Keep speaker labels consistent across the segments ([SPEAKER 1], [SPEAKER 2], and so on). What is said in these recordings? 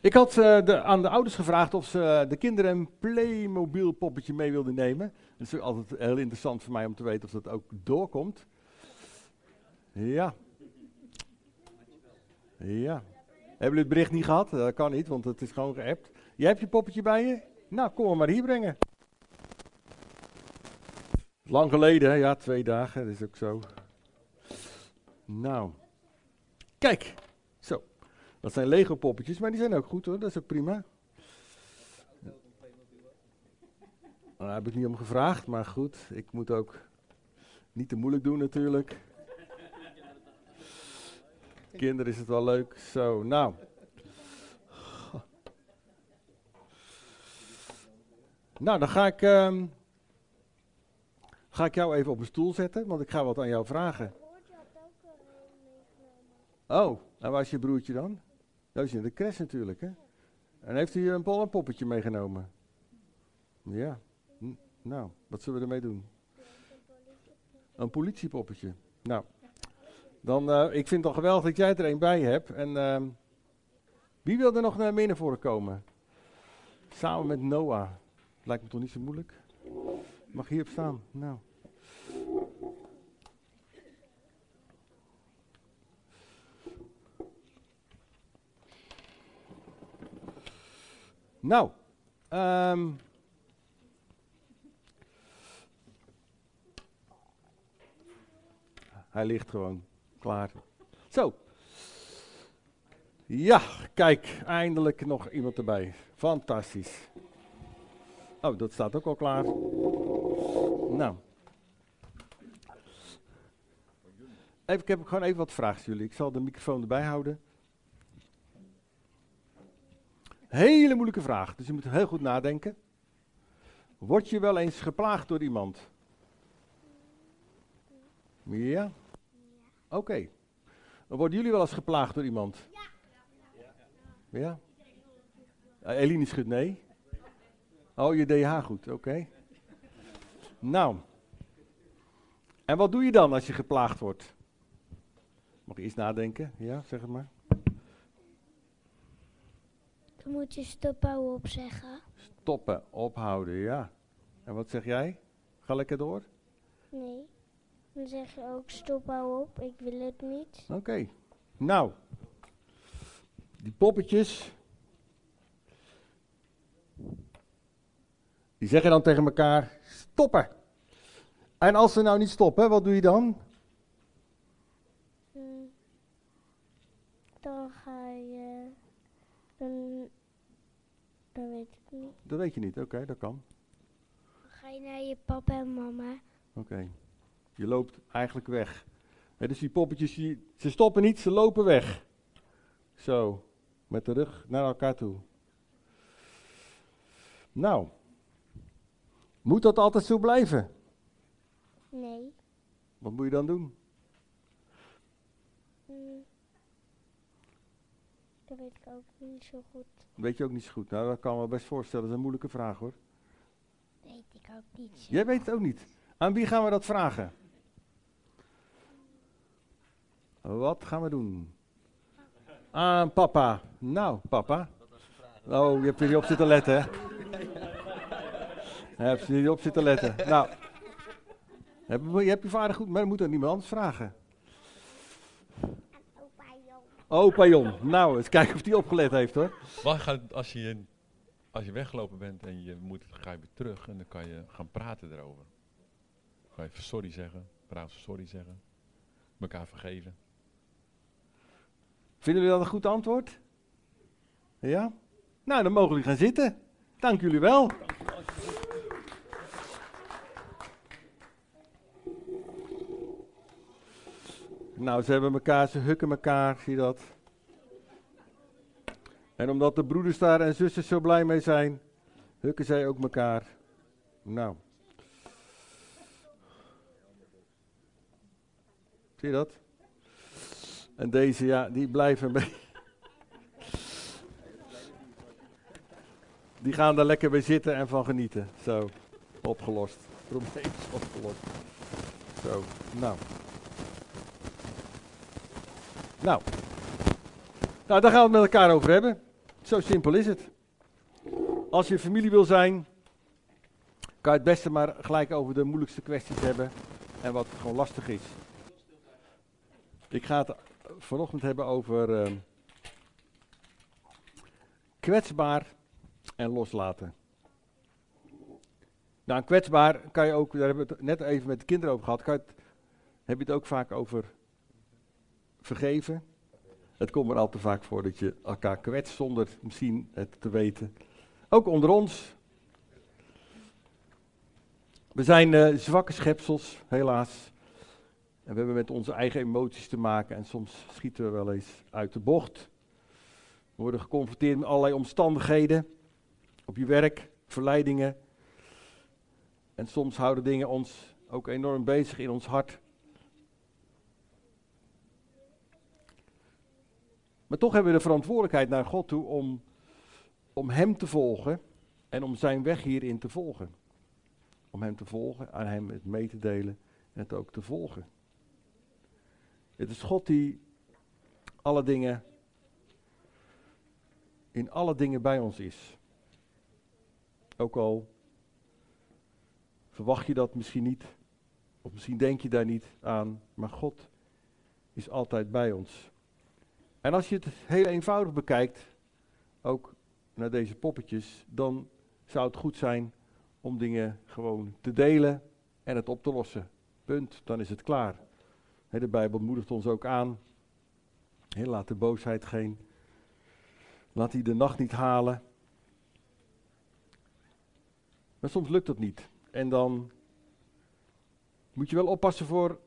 [SPEAKER 1] Ik had eh, de, aan de ouders gevraagd of ze eh, de kinderen een Playmobil poppetje mee wilden nemen. Dat is altijd heel interessant voor mij om te weten of dat ook doorkomt. Ja. Ja. Hebben jullie het bericht niet gehad? Dat kan niet, want het is gewoon geappt. Jij hebt je poppetje bij je? Nou, kom maar hier brengen. Lang geleden, ja, twee dagen, dat is ook zo. Nou, kijk. Dat zijn Lego poppetjes, maar die zijn ook goed hoor, dat is ook prima. Daar heb ik niet om gevraagd, maar goed, ik moet ook niet te moeilijk doen natuurlijk. Kinderen is het wel leuk. Zo, nou. Nou, dan ga ik, ehm, ga ik jou even op een stoel zetten, want ik ga wat aan jou vragen. Oh, en waar is je broertje dan? Dat is in de crash natuurlijk, hè? En heeft u een bol en poppetje meegenomen? Ja. Nou, wat zullen we ermee doen? Een politiepoppetje. Nou, dan, eh, ik vind het al geweldig dat jij er een bij hebt. En ehm, wie wil er nog naar naar voren komen? Samen met Noah. Lijkt me toch niet zo moeilijk? Mag hierop staan? Nou. Nou, ehm hij ligt gewoon klaar. Zo. Ja, kijk, eindelijk nog iemand erbij. Fantastisch. Oh, dat staat ook al klaar. Nou. Even, ik heb gewoon even wat vragen jullie. Ik zal de microfoon erbij houden. Hele moeilijke vraag, dus je moet heel goed nadenken. Word je wel eens geplaagd door iemand? Ja? Oké. Worden jullie wel eens geplaagd door iemand? Ja. Ja? Uh, Eline schudt nee. Oh, je DH goed, oké. Nou. En wat doe je dan als je geplaagd wordt? Mag je eens nadenken? Ja, zeg het maar.
[SPEAKER 2] Dan moet je stophouden opzeggen.
[SPEAKER 1] Stoppen, ophouden, ja. En wat zeg jij? Ga lekker door?
[SPEAKER 2] Nee. Dan zeg je ook stophouden op, ik wil het niet.
[SPEAKER 1] Oké. Nou. Die poppetjes. Die zeggen dan tegen elkaar: stoppen. En als ze nou niet stoppen, wat doe je dan?
[SPEAKER 2] Hm. Dan ga je... Dan, dan weet ik niet.
[SPEAKER 1] Dat weet je niet. Oké, dat kan.
[SPEAKER 2] Dan ga je naar je papa en mama.
[SPEAKER 1] Oké. Je loopt eigenlijk weg. Dus die poppetjes, die, ze stoppen niet, ze lopen weg. Zo, met de rug naar elkaar toe. Nou, moet dat altijd zo blijven?
[SPEAKER 2] Nee.
[SPEAKER 1] Wat moet je dan doen?
[SPEAKER 2] Dat weet ik ook niet zo goed.
[SPEAKER 1] Weet je ook niet zo goed. Nou, dat kan ik me best voorstellen. Dat is een moeilijke vraag hoor.
[SPEAKER 2] Weet ik ook niet. zo
[SPEAKER 1] Jij weet het ook niet. Aan wie gaan we dat vragen? Wat gaan we doen? Aan papa. Nou, papa. Oh, je hebt er niet op zitten letten, hè? Je hebt er niet op zitten letten. Nou, heb je, hebt je vader goed, maar je moet er niemand anders vragen.
[SPEAKER 2] Opa Jon.
[SPEAKER 1] Opa Jon. Nou, eens kijken of die opgelet heeft, hoor.
[SPEAKER 3] Wat gaat, als, je, als je weggelopen bent en je moet, ga je weer terug en dan kan je gaan praten erover. Ga je sorry zeggen, braaf sorry zeggen, elkaar vergeven.
[SPEAKER 1] Vinden jullie dat een goed antwoord? Ja? Nou, dan mogen jullie gaan zitten. Dank jullie wel. Nou, ze hebben elkaar, ze hukken elkaar, zie dat? En omdat de broeders daar en zusters zo blij mee zijn, hukken zij ook elkaar. Nou. Zie je dat? En deze, ja, die blijven mee. Die gaan daar lekker bij zitten en van genieten. Zo, opgelost. Probleem opgelost. Zo, nou. Nou. Nou, daar gaan we het met elkaar over hebben. Zo simpel is het. Als je familie wil zijn, kan je het beste maar gelijk over de moeilijkste kwesties hebben en wat gewoon lastig is. Ik ga het vanochtend hebben over ehm, kwetsbaar en loslaten. Nou, kwetsbaar kan je ook, daar hebben we het net even met de kinderen over gehad, kan heb je het ook vaak over vergeven. Het komt er al te vaak voor dat je elkaar kwetst zonder misschien het te weten. Ook onder ons. We zijn uh, zwakke schepsels, helaas. En we hebben met onze eigen emoties te maken en soms schieten we wel eens uit de bocht. We worden geconfronteerd met allerlei omstandigheden op je werk, verleidingen. En soms houden dingen ons ook enorm bezig in ons hart. Maar toch hebben we de verantwoordelijkheid naar God toe om, om Hem te volgen en om Zijn weg hierin te volgen. Om Hem te volgen, aan Hem het mee te delen en het ook te volgen. Het is God die alle dingen, in alle dingen bij ons is. Ook al verwacht je dat misschien niet, of misschien denk je daar niet aan, maar God is altijd bij ons. En als je het heel eenvoudig bekijkt, ook naar deze poppetjes, dan zou het goed zijn om dingen gewoon te delen en het op te lossen. Punt, dan is het klaar. De Bijbel moedigt ons ook aan. laat de boosheid geen. Laat hij de nacht niet halen. Maar soms lukt dat niet. En dan moet je wel oppassen voor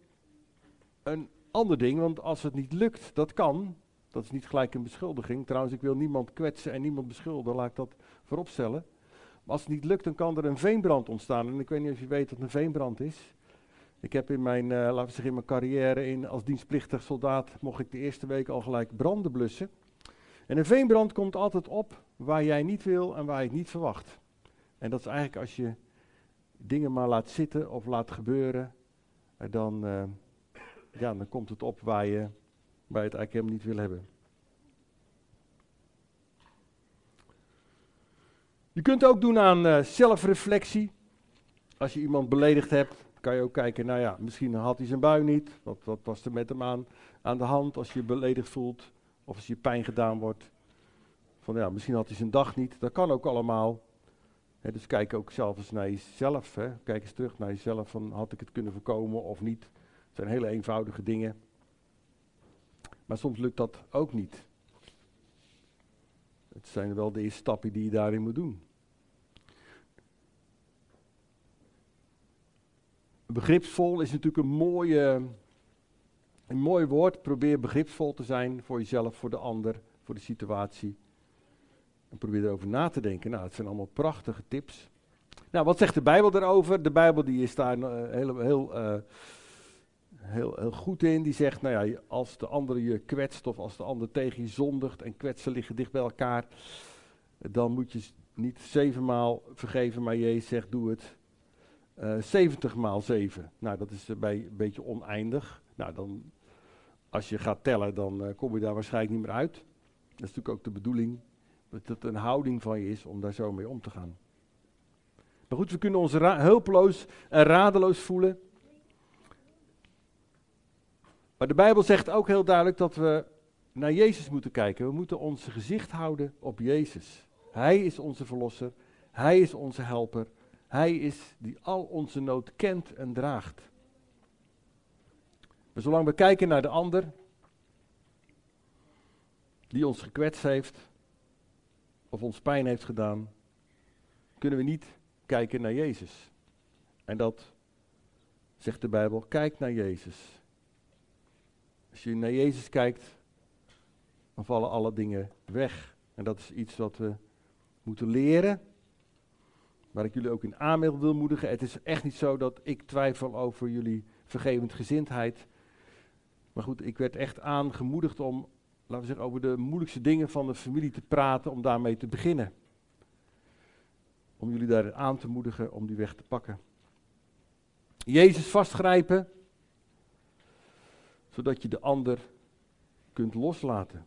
[SPEAKER 1] een ander ding. Want als het niet lukt, dat kan. Dat is niet gelijk een beschuldiging. Trouwens, ik wil niemand kwetsen en niemand beschuldigen. Laat ik dat vooropstellen. Maar als het niet lukt, dan kan er een veenbrand ontstaan. En ik weet niet of je weet wat een veenbrand is. Ik heb in mijn, uh, laten we zeggen, in mijn carrière in, als dienstplichtig soldaat, mocht ik de eerste week al gelijk branden blussen. En een veenbrand komt altijd op waar jij niet wil en waar je het niet verwacht. En dat is eigenlijk als je dingen maar laat zitten of laat gebeuren, eh, dan, uh, ja, dan komt het op waar je, je het helemaal niet wil hebben. Je kunt ook doen aan uh, zelfreflectie. Als je iemand beledigd hebt, kan je ook kijken, nou ja, misschien had hij zijn bui niet. Wat, wat was er met hem aan, aan de hand als je je beledigd voelt? Of als je pijn gedaan wordt. Van ja, misschien had hij zijn dag niet. Dat kan ook allemaal. dus kijk ook zelf eens naar jezelf. Hè. Kijk eens terug naar jezelf. Van, had ik het kunnen voorkomen of niet? Het zijn hele eenvoudige dingen. Maar soms lukt dat ook niet. Het zijn wel de eerste stappen die je daarin moet doen. Begripsvol is natuurlijk een, mooie, een mooi woord. Probeer begripsvol te zijn voor jezelf, voor de ander, voor de situatie. En probeer erover na te denken. Nou, het zijn allemaal prachtige tips. Nou, wat zegt de Bijbel daarover? De Bijbel die is daar uh, heel, heel, uh, heel, heel goed in. Die zegt, nou ja, als de ander je kwetst of als de ander tegen je zondigt en kwetsen liggen dicht bij elkaar, dan moet je niet zevenmaal vergeven, maar Jezus zegt, doe het eh, 70 maal 7. Nou, dat is bij een beetje oneindig. Nou, dan, als je gaat tellen, dan uh, kom je daar waarschijnlijk niet meer uit. Dat is natuurlijk ook de bedoeling. Dat het een houding van je is om daar zo mee om te gaan. Maar goed, we kunnen ons hulpeloos en radeloos voelen. Maar de Bijbel zegt ook heel duidelijk dat we naar Jezus moeten kijken. We moeten ons gezicht houden op Jezus. Hij is onze verlosser. Hij is onze helper. Hij is die al onze nood kent en draagt. Maar zolang we kijken naar de ander, die ons gekwetst heeft, of ons pijn heeft gedaan, kunnen we niet kijken naar Jezus. En dat zegt de Bijbel, kijk naar Jezus. Als je naar Jezus kijkt, dan vallen alle dingen weg. En dat is iets wat we moeten leren Waar ik jullie ook in aan wil moedigen. Het is echt niet zo dat ik twijfel over jullie vergevend gezindheid. Maar goed, ik werd echt aangemoedigd om, laten we zeggen, over de moeilijkste dingen van de familie te praten, om daarmee te beginnen. Om jullie daar aan te moedigen om die weg te pakken. Jezus vastgrijpen, zodat je de ander kunt loslaten.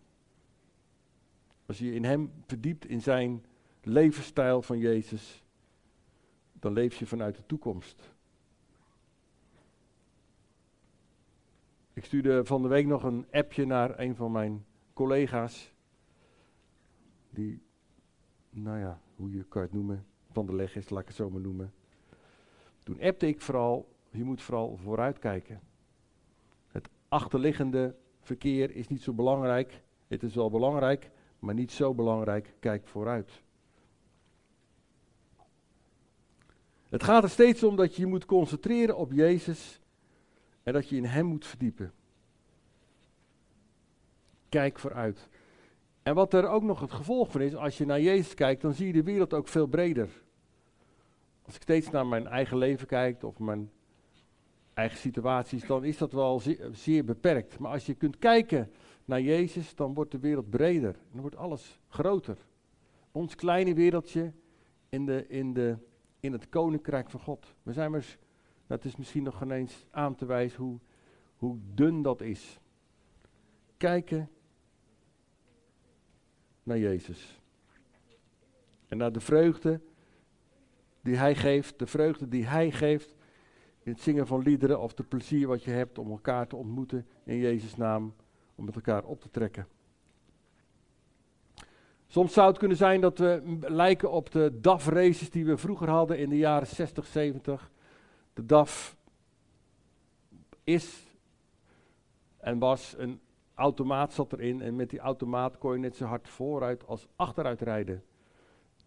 [SPEAKER 1] Als je in hem verdiept in zijn levensstijl van Jezus, dan leef je vanuit de toekomst. Ik stuurde van de week nog een appje naar een van mijn collega's. Die, nou ja, hoe je kan het noemen, van de leg is, laat ik het zo maar noemen. Toen appte ik vooral, je moet vooral vooruitkijken. Achterliggende verkeer is niet zo belangrijk. Het is wel belangrijk, maar niet zo belangrijk. Kijk vooruit. Het gaat er steeds om dat je je moet concentreren op Jezus en dat je in Hem moet verdiepen. Kijk vooruit. En wat er ook nog het gevolg van is, als je naar Jezus kijkt, dan zie je de wereld ook veel breder. Als ik steeds naar mijn eigen leven kijk of mijn eigen situaties, dan is dat wel zeer, beperkt. Maar als je kunt kijken naar Jezus, dan wordt de wereld breder. Dan wordt alles groter. Ons kleine wereldje in, de, in, de, in het koninkrijk van God. We zijn maar, dat is misschien nog eens aan te wijzen hoe, hoe dun dat is. Kijken naar Jezus. En naar de vreugde die Hij geeft, de vreugde die Hij geeft in het zingen van liederen of de plezier wat je hebt om elkaar te ontmoeten in Jezus' naam, om met elkaar op te trekken. Soms zou het kunnen zijn dat we lijken op de DAF-races die we vroeger hadden in de jaren 60, 70. De DAF is en was een automaat zat erin en met die automaat kon je net zo hard vooruit als achteruit rijden.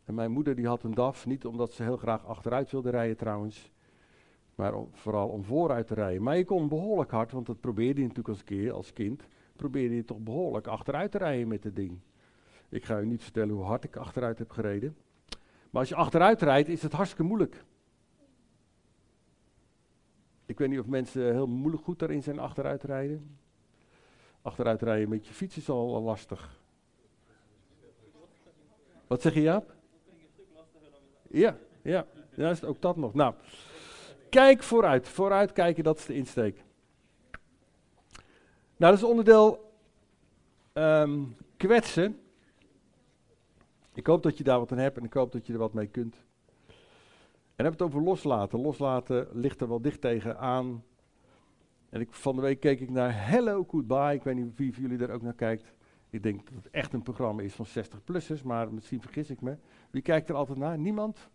[SPEAKER 1] En mijn moeder die had een DAF, niet omdat ze heel graag achteruit wilde rijden trouwens, maar vooral om vooruit te rijden. Maar je kon behoorlijk hard, want dat probeerde je natuurlijk als, keer, als kind, probeerde je toch behoorlijk achteruit te rijden met het ding. Ik ga u niet vertellen hoe hard ik achteruit heb gereden. Maar als je achteruit rijdt, is het hartstikke moeilijk. Ik weet niet of mensen heel moeilijk goed daarin zijn achteruit rijden. Achteruit rijden met je fiets is al lastig. Wat zeg je Jaap? Ja, ja, ja is ook dat nog. Nou, kijk vooruit. Vooruit kijken, dat is de insteek. Nou, dat is onderdeel um, kwetsen. Ik hoop dat je daar wat aan hebt en ik hoop dat je er wat mee kunt. En heb het over loslaten. Loslaten ligt er wel dicht tegen aan. En ik, van de week keek ik naar Hello Goodbye. Ik weet niet wie van jullie daar ook naar kijkt. Ik denk dat het echt een programma is van 60-plussers, maar misschien vergis ik me. Wie kijkt er altijd naar? Niemand?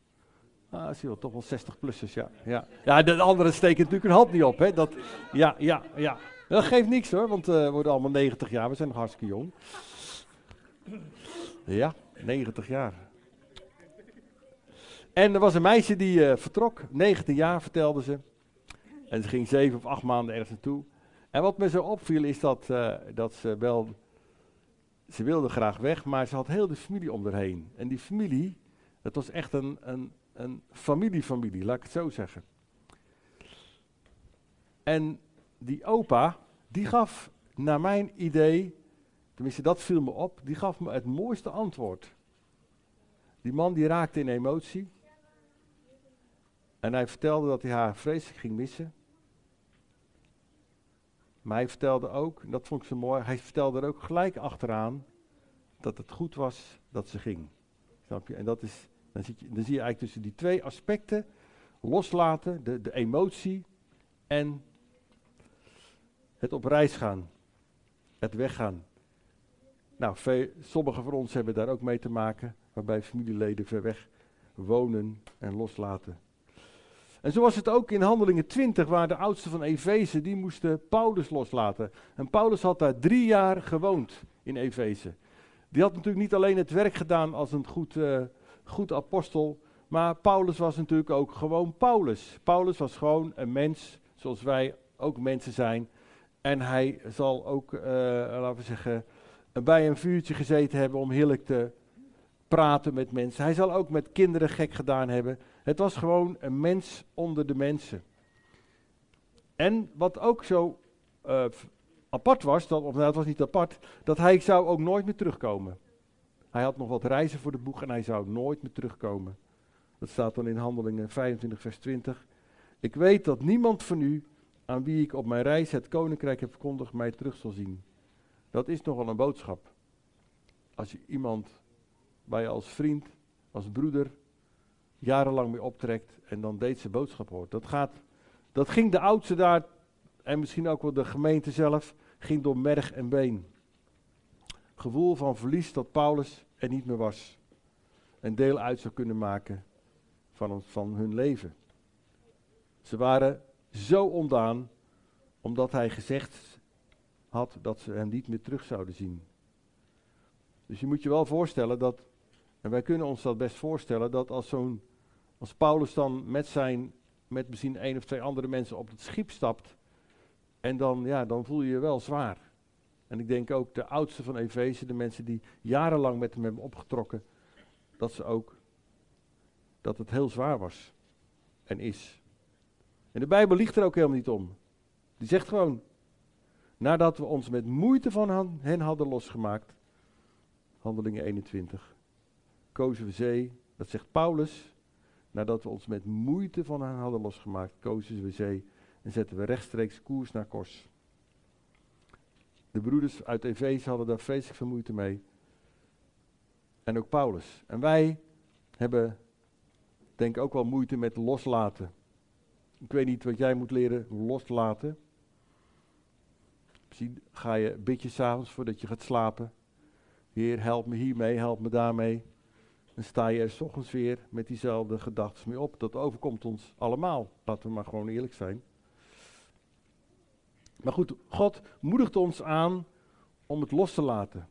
[SPEAKER 1] Ah, zie je wel, toch wel 60-plussers, ja. ja. Ja, de anderen steken natuurlijk een hand niet op, hè. Dat, ja, ja, ja. Dat geeft niks hoor, want uh, we worden allemaal 90 jaar, we zijn nog hartstikke jong. Ja, 90 jaar. En er was een meisje die uh, vertrok, 19 jaar vertelde ze. En ze ging zeven of acht maanden ergens naartoe. En wat me zo opviel is dat, uh, dat ze wel, ze wilde graag weg, maar ze had heel de familie om haar heen. En die familie, dat was echt een, een, een familiefamilie, laat ik het zo zeggen. En die opa, die gaf naar mijn idee, tenminste dat viel me op, die gaf me het mooiste antwoord. Die man die raakte in emotie. En hij vertelde dat hij haar vreselijk ging missen. Maar hij vertelde ook, en dat vond ik zo mooi, hij vertelde er ook gelijk achteraan dat het goed was dat ze ging. Snap je? En dat is, dan, zie je, dan zie je eigenlijk tussen die twee aspecten, loslaten, de, de emotie en het op reis gaan, het weggaan. Nou, sommigen van ons hebben daar ook mee te maken, waarbij familieleden ver weg wonen en loslaten. En zo was het ook in Handelingen 20, waar de oudste van Efeze, die moesten Paulus loslaten. En Paulus had daar drie jaar gewoond in Efeze. Die had natuurlijk niet alleen het werk gedaan als een goed, uh, goed apostel, maar Paulus was natuurlijk ook gewoon Paulus. Paulus was gewoon een mens, zoals wij ook mensen zijn. En hij zal ook, uh, laten we zeggen, bij een vuurtje gezeten hebben om heerlijk te praten met mensen. Hij zal ook met kinderen gek gedaan hebben. Het was gewoon een mens onder de mensen. En wat ook zo uh, apart was, dat, of nou, het was niet apart, dat hij zou ook nooit meer terugkomen. Hij had nog wat reizen voor de boeg en hij zou nooit meer terugkomen. Dat staat dan in Handelingen 25, vers 20. Ik weet dat niemand van u, aan wie ik op mijn reis het koninkrijk heb verkondigd, mij terug zal zien. Dat is nogal een boodschap. als je iemand waar je als vriend, als broeder, jarenlang mee optrekt en dan deze boodschap hoort. Dat, gaat, dat ging de oudste daar, en misschien ook wel de gemeente zelf, ging door merg en been. Gevoel van verlies dat Paulus er niet meer was. En deel uit zou kunnen maken van, van hun leven. Ze waren zo ondaan, omdat hij gezegd had dat ze hem niet meer terug zouden zien. Dus je moet je wel voorstellen dat, en wij kunnen ons dat best voorstellen, dat als zo'n, als Paulus dan met zijn, met misschien één of twee andere mensen op het schip stapt, en dan, ja, dan voel je je wel zwaar. En ik denk ook de oudste van Efeze, de mensen die jarenlang met hem hebben opgetrokken, dat ze ook, dat het heel zwaar was en is. En de Bijbel ligt er ook helemaal niet om. Die zegt gewoon, nadat we ons met moeite van hen hadden losgemaakt, Handelingen 21, kozen we zee, dat zegt Paulus, nadat we ons met moeite van hen hadden losgemaakt, kozen we zee en zetten we rechtstreeks koers naar Kos. De broeders uit Efeze hadden daar vreselijk veel moeite mee. En ook Paulus. En wij hebben, denk ik, ook wel moeite met loslaten. Ik weet niet wat jij moet leren loslaten. Misschien ga je bid je s'avonds voordat je gaat slapen. Heer, help me hiermee, help me daarmee. Dan sta je er s ochtends weer met diezelfde gedachten mee op. Dat overkomt ons allemaal. Laten we maar gewoon eerlijk zijn. Maar goed, God moedigt ons aan om het los te laten.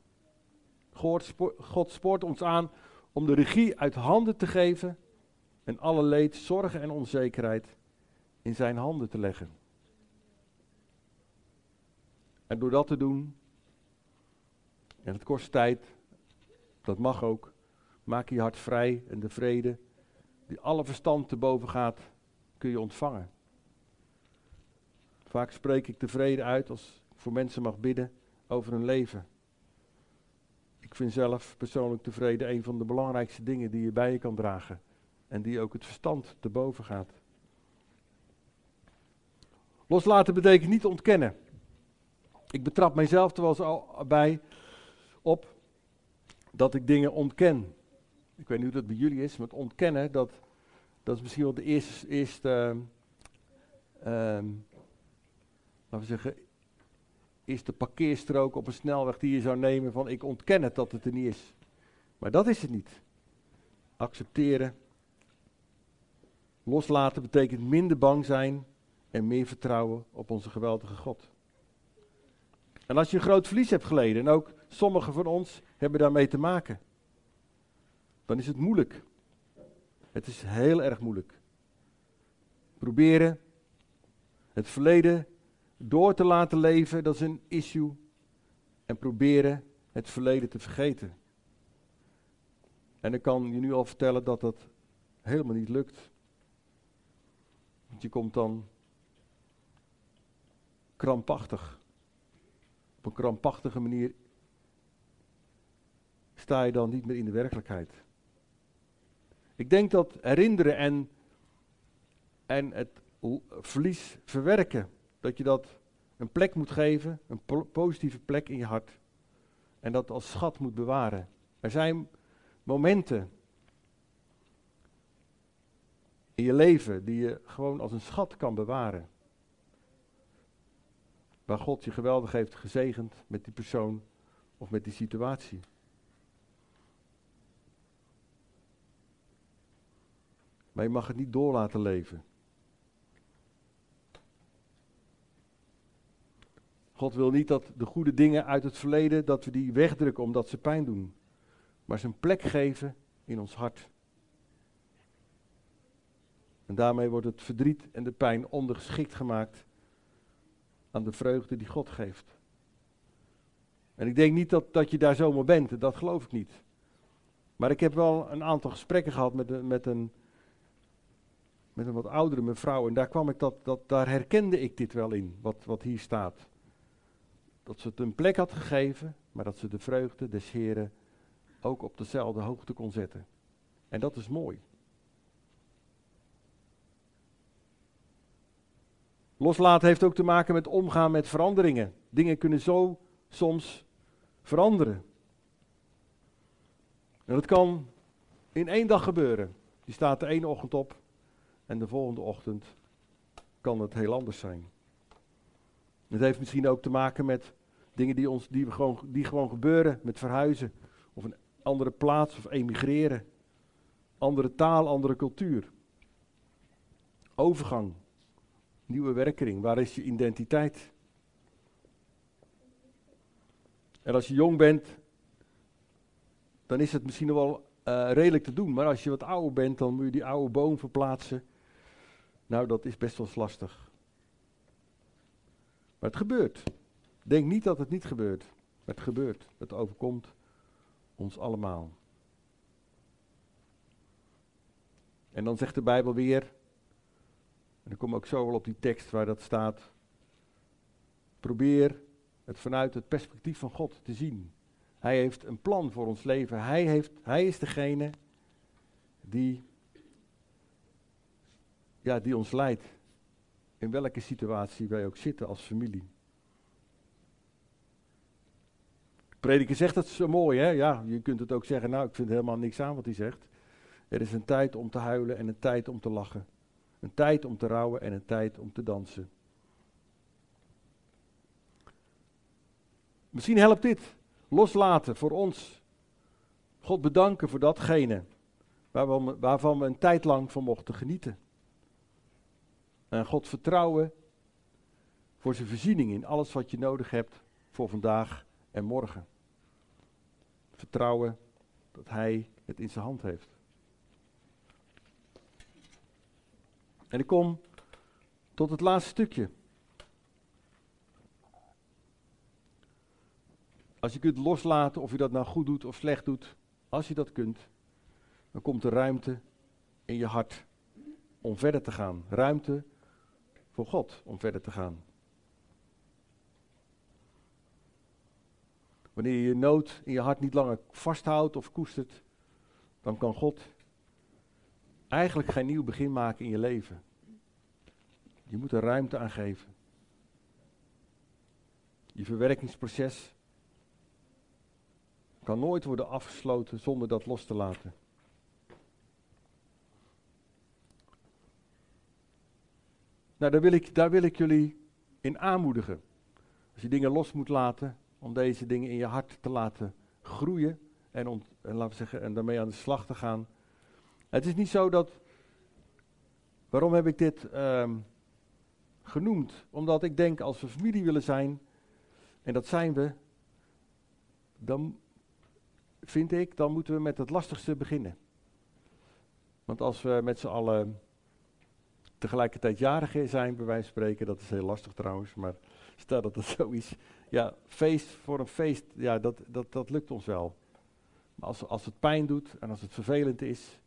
[SPEAKER 1] God, spoort ons aan om de regie uit handen te geven en alle leed, zorgen en onzekerheid in zijn handen te leggen. En door dat te doen, en het kost tijd, dat mag ook, maak je hart vrij en de vrede die alle verstand te boven gaat, kun je ontvangen. Vaak spreek ik tevreden uit als ik voor mensen mag bidden over hun leven. Ik vind zelf persoonlijk tevreden een van de belangrijkste dingen die je bij je kan dragen. En die ook het verstand te boven gaat. Loslaten betekent niet ontkennen. Ik betrap mijzelf er wel eens al bij op dat ik dingen ontken. Ik weet niet hoe dat bij jullie is, maar ontkennen, dat, dat is misschien wel de eerste, eerste uh, laten we zeggen, is de parkeerstrook op een snelweg die je zou nemen van ik ontken het dat het er niet is. Maar dat is het niet. Accepteren. Loslaten betekent minder bang zijn en meer vertrouwen op onze geweldige God. En als je een groot verlies hebt geleden, en ook sommigen van ons hebben daarmee te maken, dan is het moeilijk. Het is heel erg moeilijk. Proberen het verleden door te laten leven, dat is een issue. En proberen het verleden te vergeten. En ik kan je nu al vertellen dat dat helemaal niet lukt. Want je komt dan krampachtig. Op een krampachtige manier sta je dan niet meer in de werkelijkheid. Ik denk dat herinneren en, en het verlies verwerken dat je dat een plek moet geven, een positieve plek in je hart. En dat als schat moet bewaren. Er zijn momenten in je leven die je gewoon als een schat kan bewaren. Waar God je geweldig heeft gezegend met die persoon of met die situatie. Maar je mag het niet door laten leven. God wil niet dat de goede dingen uit het verleden, dat we die wegdrukken omdat ze pijn doen. Maar ze een plek geven in ons hart. En daarmee wordt het verdriet en de pijn ondergeschikt gemaakt aan de vreugde die God geeft. En ik denk niet dat, dat je daar zomaar bent, dat geloof ik niet. Maar ik heb wel een aantal gesprekken gehad met, met, een, met een wat oudere mevrouw. En daar kwam ik dat, dat, daar herkende ik dit wel in, wat, wat hier staat dat ze het een plek had gegeven, maar dat ze de vreugde des Heren ook op dezelfde hoogte kon zetten. En dat is mooi. Loslaten heeft ook te maken met omgaan met veranderingen. Dingen kunnen zo soms veranderen. En dat kan in één dag gebeuren. Je staat de ene ochtend op en de volgende ochtend kan het heel anders zijn. Het heeft misschien ook te maken met dingen die, ons, die, we gewoon, die gewoon gebeuren, met verhuizen of een andere plaats of emigreren. Andere taal, andere cultuur. Overgang. Nieuwe werkering. Waar is je identiteit? En als je jong bent, dan is het misschien nog wel uh, redelijk te doen. Maar als je wat ouder bent, dan moet je die oude boom verplaatsen. Nou, dat is best wel lastig. Maar het gebeurt. Denk niet dat het niet gebeurt. Het gebeurt. Het overkomt ons allemaal. En dan zegt de Bijbel weer, en dan kom ik ook zo wel op die tekst waar dat staat. Probeer het vanuit het perspectief van God te zien. Hij heeft een plan voor ons leven. Hij, heeft, hij is degene die, ja, die ons leidt. In welke situatie wij ook zitten als familie. Prediker zegt dat zo mooi, hè? Ja, je kunt het ook zeggen, nou, ik vind helemaal niks aan wat hij zegt. Er is een tijd om te huilen en een tijd om te lachen. Een tijd om te rouwen en een tijd om te dansen. Misschien helpt dit. Loslaten voor ons. God bedanken voor datgene waarvan we, waarvan we een tijd lang van mochten genieten. En God vertrouwen voor zijn voorziening in alles wat je nodig hebt voor vandaag en morgen. Vertrouwen dat Hij het in zijn hand heeft. En ik kom tot het laatste stukje. Als je kunt loslaten of je dat nou goed doet of slecht doet, als je dat kunt, dan komt er ruimte in je hart om verder te gaan. Ruimte voor God om verder te gaan. Wanneer je je nood in je hart niet langer vasthoudt of koestert, dan kan God eigenlijk geen nieuw begin maken in je leven. Je moet er ruimte aan geven. Je verwerkingsproces kan nooit worden afgesloten zonder dat los te laten. Nou, daar wil ik, daar wil ik jullie in aanmoedigen. Als je dingen los moet laten, om deze dingen in je hart te laten groeien en, om, en, laten we zeggen, en daarmee aan de slag te gaan. Het is niet zo dat. Waarom heb ik dit um, genoemd? Omdat ik denk als we familie willen zijn, en dat zijn we, dan vind ik, dan moeten we met het lastigste beginnen. Want als we met z'n allen tegelijkertijd jarig zijn, bij wijze van spreken, dat is heel lastig trouwens, maar stel dat het zo is. Ja, feest voor een feest, ja, dat, dat, dat lukt ons wel. Maar als, als het pijn doet en als het vervelend is,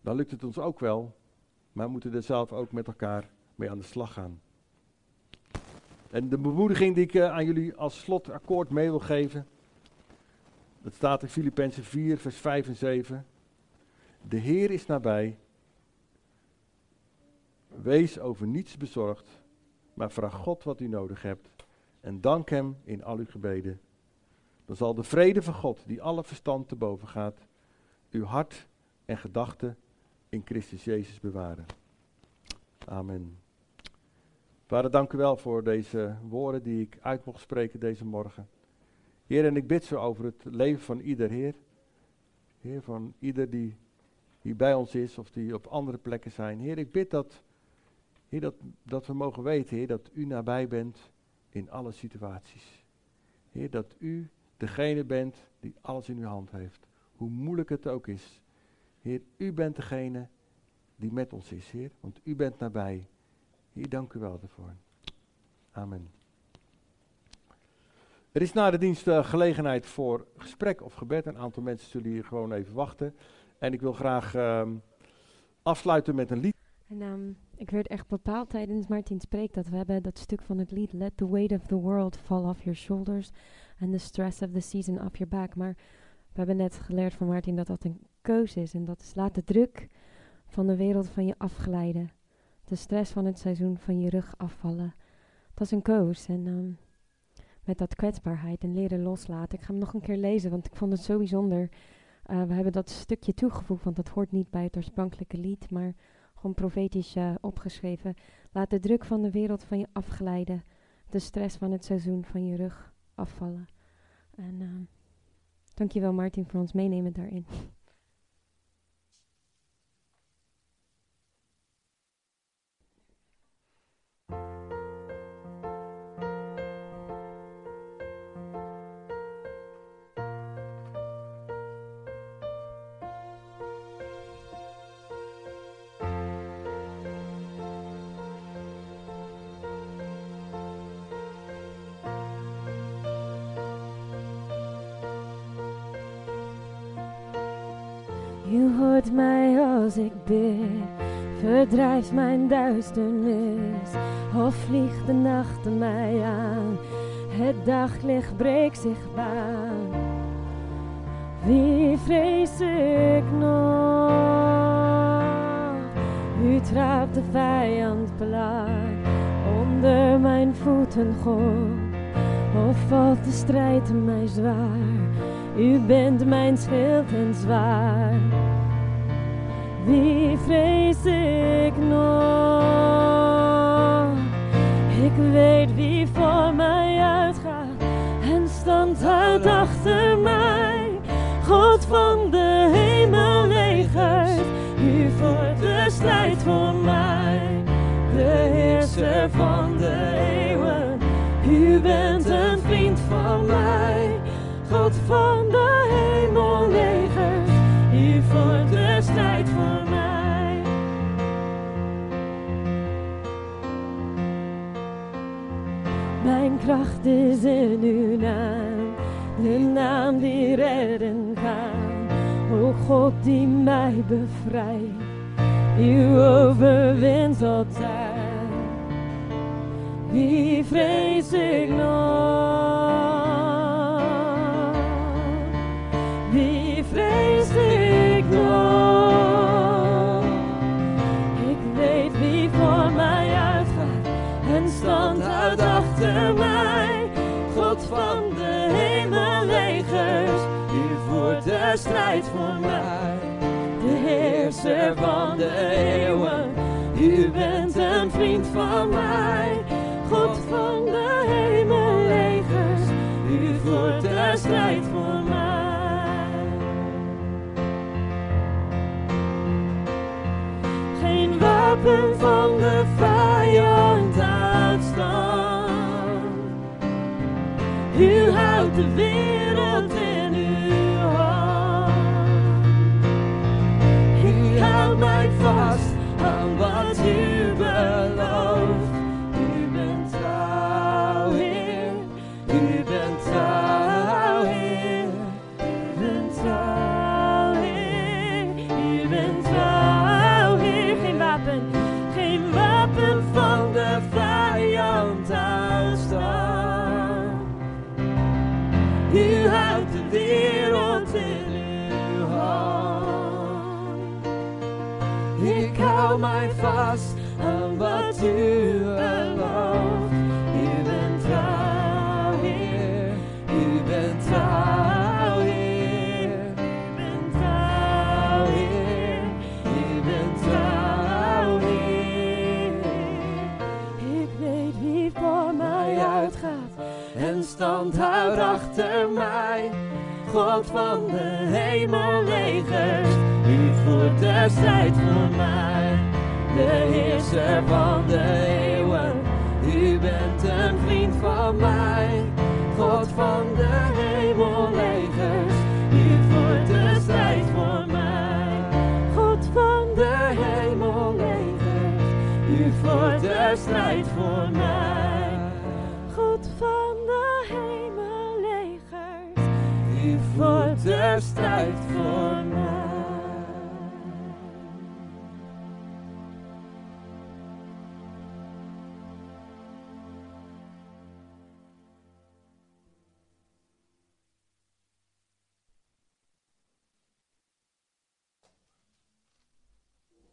[SPEAKER 1] dan lukt het ons ook wel. Maar we moeten er zelf ook met elkaar mee aan de slag gaan. En de bemoediging die ik uh, aan jullie als slotakkoord mee wil geven, dat staat in Filippenzen 4, vers 5 en 7. De Heer is nabij. Wees over niets bezorgd, maar vraag God wat u nodig hebt en dank Hem in al uw gebeden. Dan zal de vrede van God, die alle verstand te boven gaat, uw hart en gedachten in Christus Jezus bewaren. Amen. Vader, dank u wel voor deze woorden die ik uit mocht spreken deze morgen. Heer, en ik bid zo over het leven van ieder Heer. Heer, van ieder die hier bij ons is of die op andere plekken zijn. Heer, ik bid dat, heer, dat, dat we mogen weten, Heer, dat u nabij bent in alle situaties. Heer, dat u degene bent die alles in uw hand heeft. Hoe moeilijk het ook is. Heer, u bent degene die met ons is, Heer. Want u bent nabij. Heer, dank u wel daarvoor. Amen. Er is na de dienst uh, gelegenheid voor gesprek of gebed. Een aantal mensen zullen hier gewoon even wachten. En ik wil graag uh, afsluiten met een lied.
[SPEAKER 4] En um, ik werd echt bepaald tijdens Martin spreekt dat we hebben dat stuk van het lied Let the weight of the world fall off your shoulders and the stress of the season off your back. Maar we hebben net geleerd van Martin dat dat een keuze is en dat is laat de druk van de wereld van je afglijden. De stress van het seizoen van je rug afvallen. Dat is een koos en um, met dat kwetsbaarheid en leren loslaten. Ik ga hem nog een keer lezen, want ik vond het zo bijzonder. Eh, we hebben dat stukje toegevoegd, want dat hoort niet bij het oorspronkelijke lied, maar gewoon profetisch eh, opgeschreven. Laat de druk van de wereld van je afglijden, de stress van het seizoen van je rug afvallen. En uh, dankjewel Martin voor ons meenemen daarin.
[SPEAKER 5] Als ik bid, verdrijft mijn duisternis, of vliegt de nacht mij aan, het daglicht breekt zich baan. Wie vrees ik nog? U traapt de vijand plat, onder mijn voeten God, of valt de strijd mij zwaar? U bent mijn schild en zwaar. Wie vrees ik nog? Ik weet wie voor mij uitgaat en standhoudt achter mij. God van de hemel legert, u voert de strijd voor mij. De heerser van de eeuwen, u bent een vriend van mij. God van de hemel legert, u voert de strijd kracht is in uw naam, de naam die redden kan. O God die mij bevrijdt, u overwint altijd. Wie vrees ik nog? Wie vrees ik nog? Ik weet wie voor mij uitgaat en standhoudt achter mij. God van de hemel legers, u voert de strijd voor mij. De heerser van de eeuwen, u bent een vriend van mij. God van de hemel legers, u voert de strijd voor mij. Geen wapen van de vijand U houdt de wie voor mij uitgaat en stand houdt achter mij. God van de hemel legers, u voert de strijd voor mij. De heerser van de eeuwen, u bent een vriend van mij. God van de hemel u voert de strijd voor mij. God van de hemel legers, u voert de strijd voor mij.